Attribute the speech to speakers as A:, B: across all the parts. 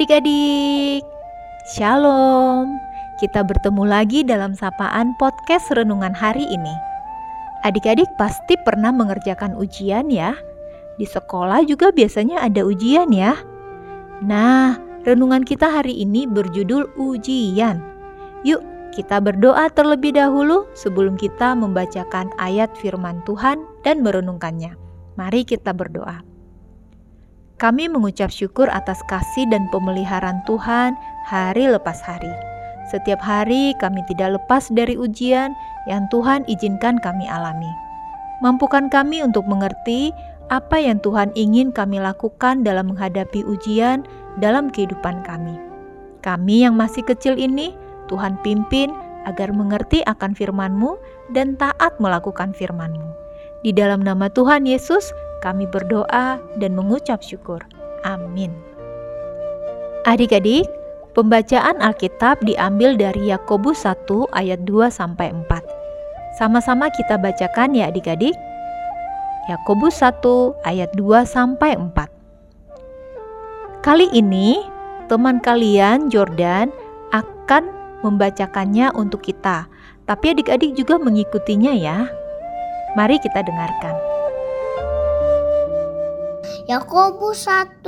A: Adik-adik, Shalom. Kita bertemu lagi dalam sapaan podcast renungan hari ini. Adik-adik pasti pernah mengerjakan ujian ya. Di sekolah juga biasanya ada ujian ya. Nah, renungan kita hari ini berjudul ujian. Yuk, kita berdoa terlebih dahulu sebelum kita membacakan ayat firman Tuhan dan merenungkannya. Mari kita berdoa. Kami mengucap syukur atas kasih dan pemeliharaan Tuhan hari lepas hari. Setiap hari kami tidak lepas dari ujian yang Tuhan izinkan kami alami. Mampukan kami untuk mengerti apa yang Tuhan ingin kami lakukan dalam menghadapi ujian dalam kehidupan kami. Kami yang masih kecil ini, Tuhan pimpin agar mengerti akan firman-Mu dan taat melakukan firman-Mu. Di dalam nama Tuhan Yesus, kami berdoa dan mengucap syukur. Amin. Adik-adik, pembacaan Alkitab diambil dari Yakobus 1 ayat 2 sampai 4. Sama-sama kita bacakan ya adik-adik. Yakobus 1 ayat 2 sampai 4. Kali ini teman kalian Jordan akan membacakannya untuk kita, tapi adik-adik juga mengikutinya ya. Mari kita dengarkan.
B: Yakobus 1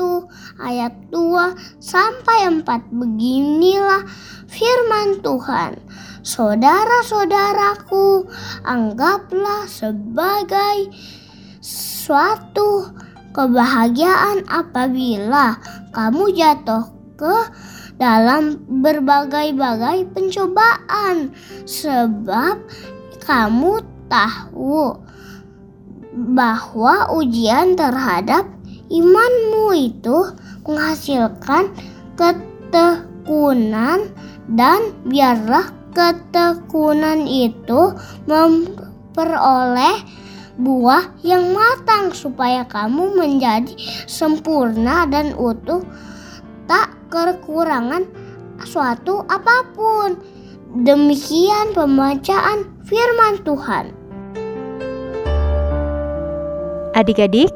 B: ayat 2 sampai 4 beginilah firman Tuhan. Saudara-saudaraku, anggaplah sebagai suatu kebahagiaan apabila kamu jatuh ke dalam berbagai-bagai pencobaan sebab kamu tahu bahwa ujian terhadap imanmu itu menghasilkan ketekunan dan biarlah ketekunan itu memperoleh buah yang matang supaya kamu menjadi sempurna dan utuh tak kekurangan suatu apa pun. Demikian pembacaan firman Tuhan.
A: Adik-adik,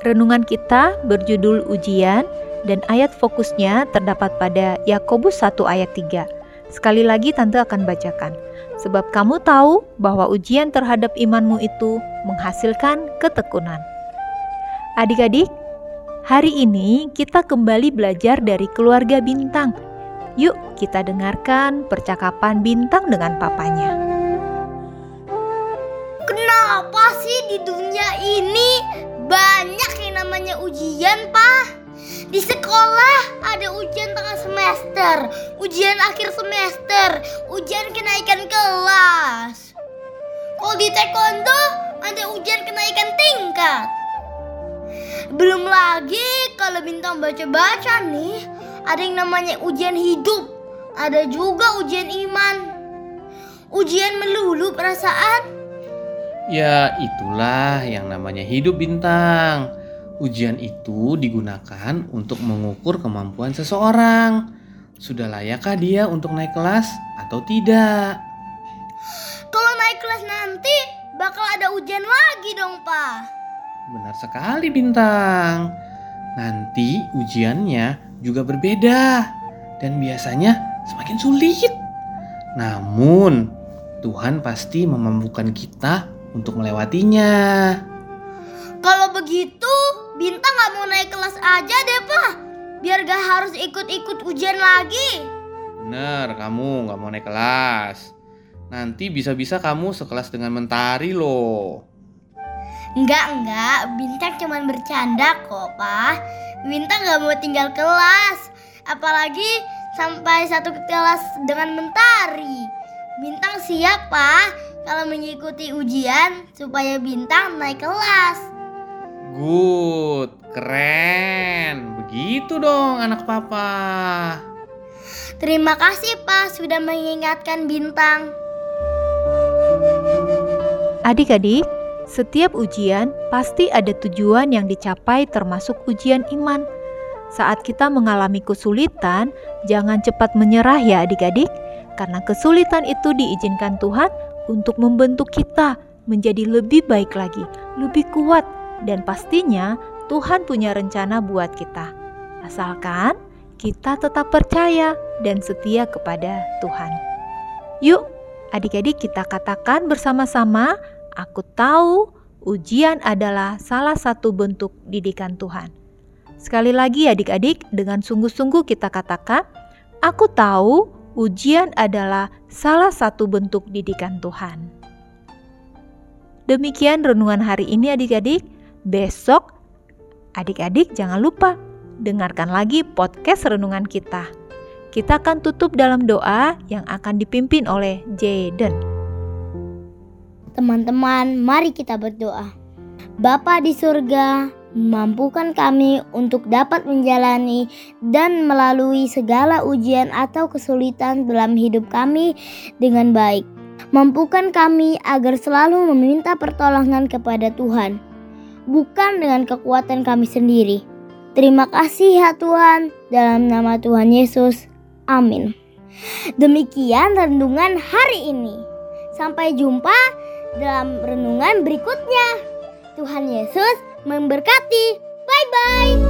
A: Renungan kita berjudul ujian dan ayat fokusnya terdapat pada Yakobus 1 ayat 3. Sekali lagi tante akan bacakan. Sebab kamu tahu bahwa ujian terhadap imanmu itu menghasilkan ketekunan. Adik-adik, hari ini kita kembali belajar dari keluarga bintang. Yuk kita dengarkan percakapan bintang dengan papanya.
B: Kenapa sih di dunia ujian, Pak. Di sekolah ada ujian tengah semester, ujian akhir semester, ujian kenaikan kelas. Kalau di taekwondo ada ujian kenaikan tingkat. Belum lagi kalau bintang baca-baca nih, ada yang namanya ujian hidup, ada juga ujian iman. Ujian melulu perasaan,
C: Ya, itulah yang namanya hidup bintang. Ujian itu digunakan untuk mengukur kemampuan seseorang. Sudah layakkah dia untuk naik kelas atau tidak?
B: Kalau naik kelas nanti bakal ada ujian lagi dong, Pak.
C: Benar sekali, Bintang. Nanti ujiannya juga berbeda dan biasanya semakin sulit. Namun, Tuhan pasti memampukan kita untuk melewatinya.
B: Kalau begitu, Bintang nggak mau naik kelas aja deh, Pak. Biar gak harus ikut-ikut ujian lagi.
C: Bener, kamu nggak mau naik kelas. Nanti bisa-bisa kamu sekelas dengan Mentari loh.
B: Enggak, enggak. Bintang cuma bercanda kok, Pak. Bintang nggak mau tinggal kelas. Apalagi sampai satu kelas dengan Mentari. Bintang siap, Pak kalau mengikuti ujian supaya bintang naik kelas.
C: Good, keren. Begitu dong anak papa.
B: Terima kasih Pak sudah mengingatkan bintang.
A: Adik-adik, setiap ujian pasti ada tujuan yang dicapai termasuk ujian iman. Saat kita mengalami kesulitan, jangan cepat menyerah ya adik-adik, karena kesulitan itu diizinkan Tuhan untuk membentuk kita menjadi lebih baik lagi, lebih kuat, dan pastinya Tuhan punya rencana buat kita. Asalkan kita tetap percaya dan setia kepada Tuhan. Yuk, adik-adik, kita katakan bersama-sama: "Aku tahu ujian adalah salah satu bentuk didikan Tuhan." Sekali lagi, adik-adik, dengan sungguh-sungguh kita katakan, "Aku tahu ujian adalah salah satu bentuk didikan Tuhan." Demikian renungan hari ini, adik-adik. Besok, adik-adik, jangan lupa dengarkan lagi podcast renungan kita. Kita akan tutup dalam doa yang akan dipimpin oleh Jaden.
B: Teman-teman, mari kita berdoa. Bapa di surga, mampukan kami untuk dapat menjalani dan melalui segala ujian atau kesulitan dalam hidup kami dengan baik. Mampukan kami agar selalu meminta pertolongan kepada Tuhan, bukan dengan kekuatan kami sendiri. Terima kasih ya Tuhan, dalam nama Tuhan Yesus. Amin. Demikian renungan hari ini. Sampai jumpa dalam renungan berikutnya. Tuhan Yesus memberkati. Bye bye.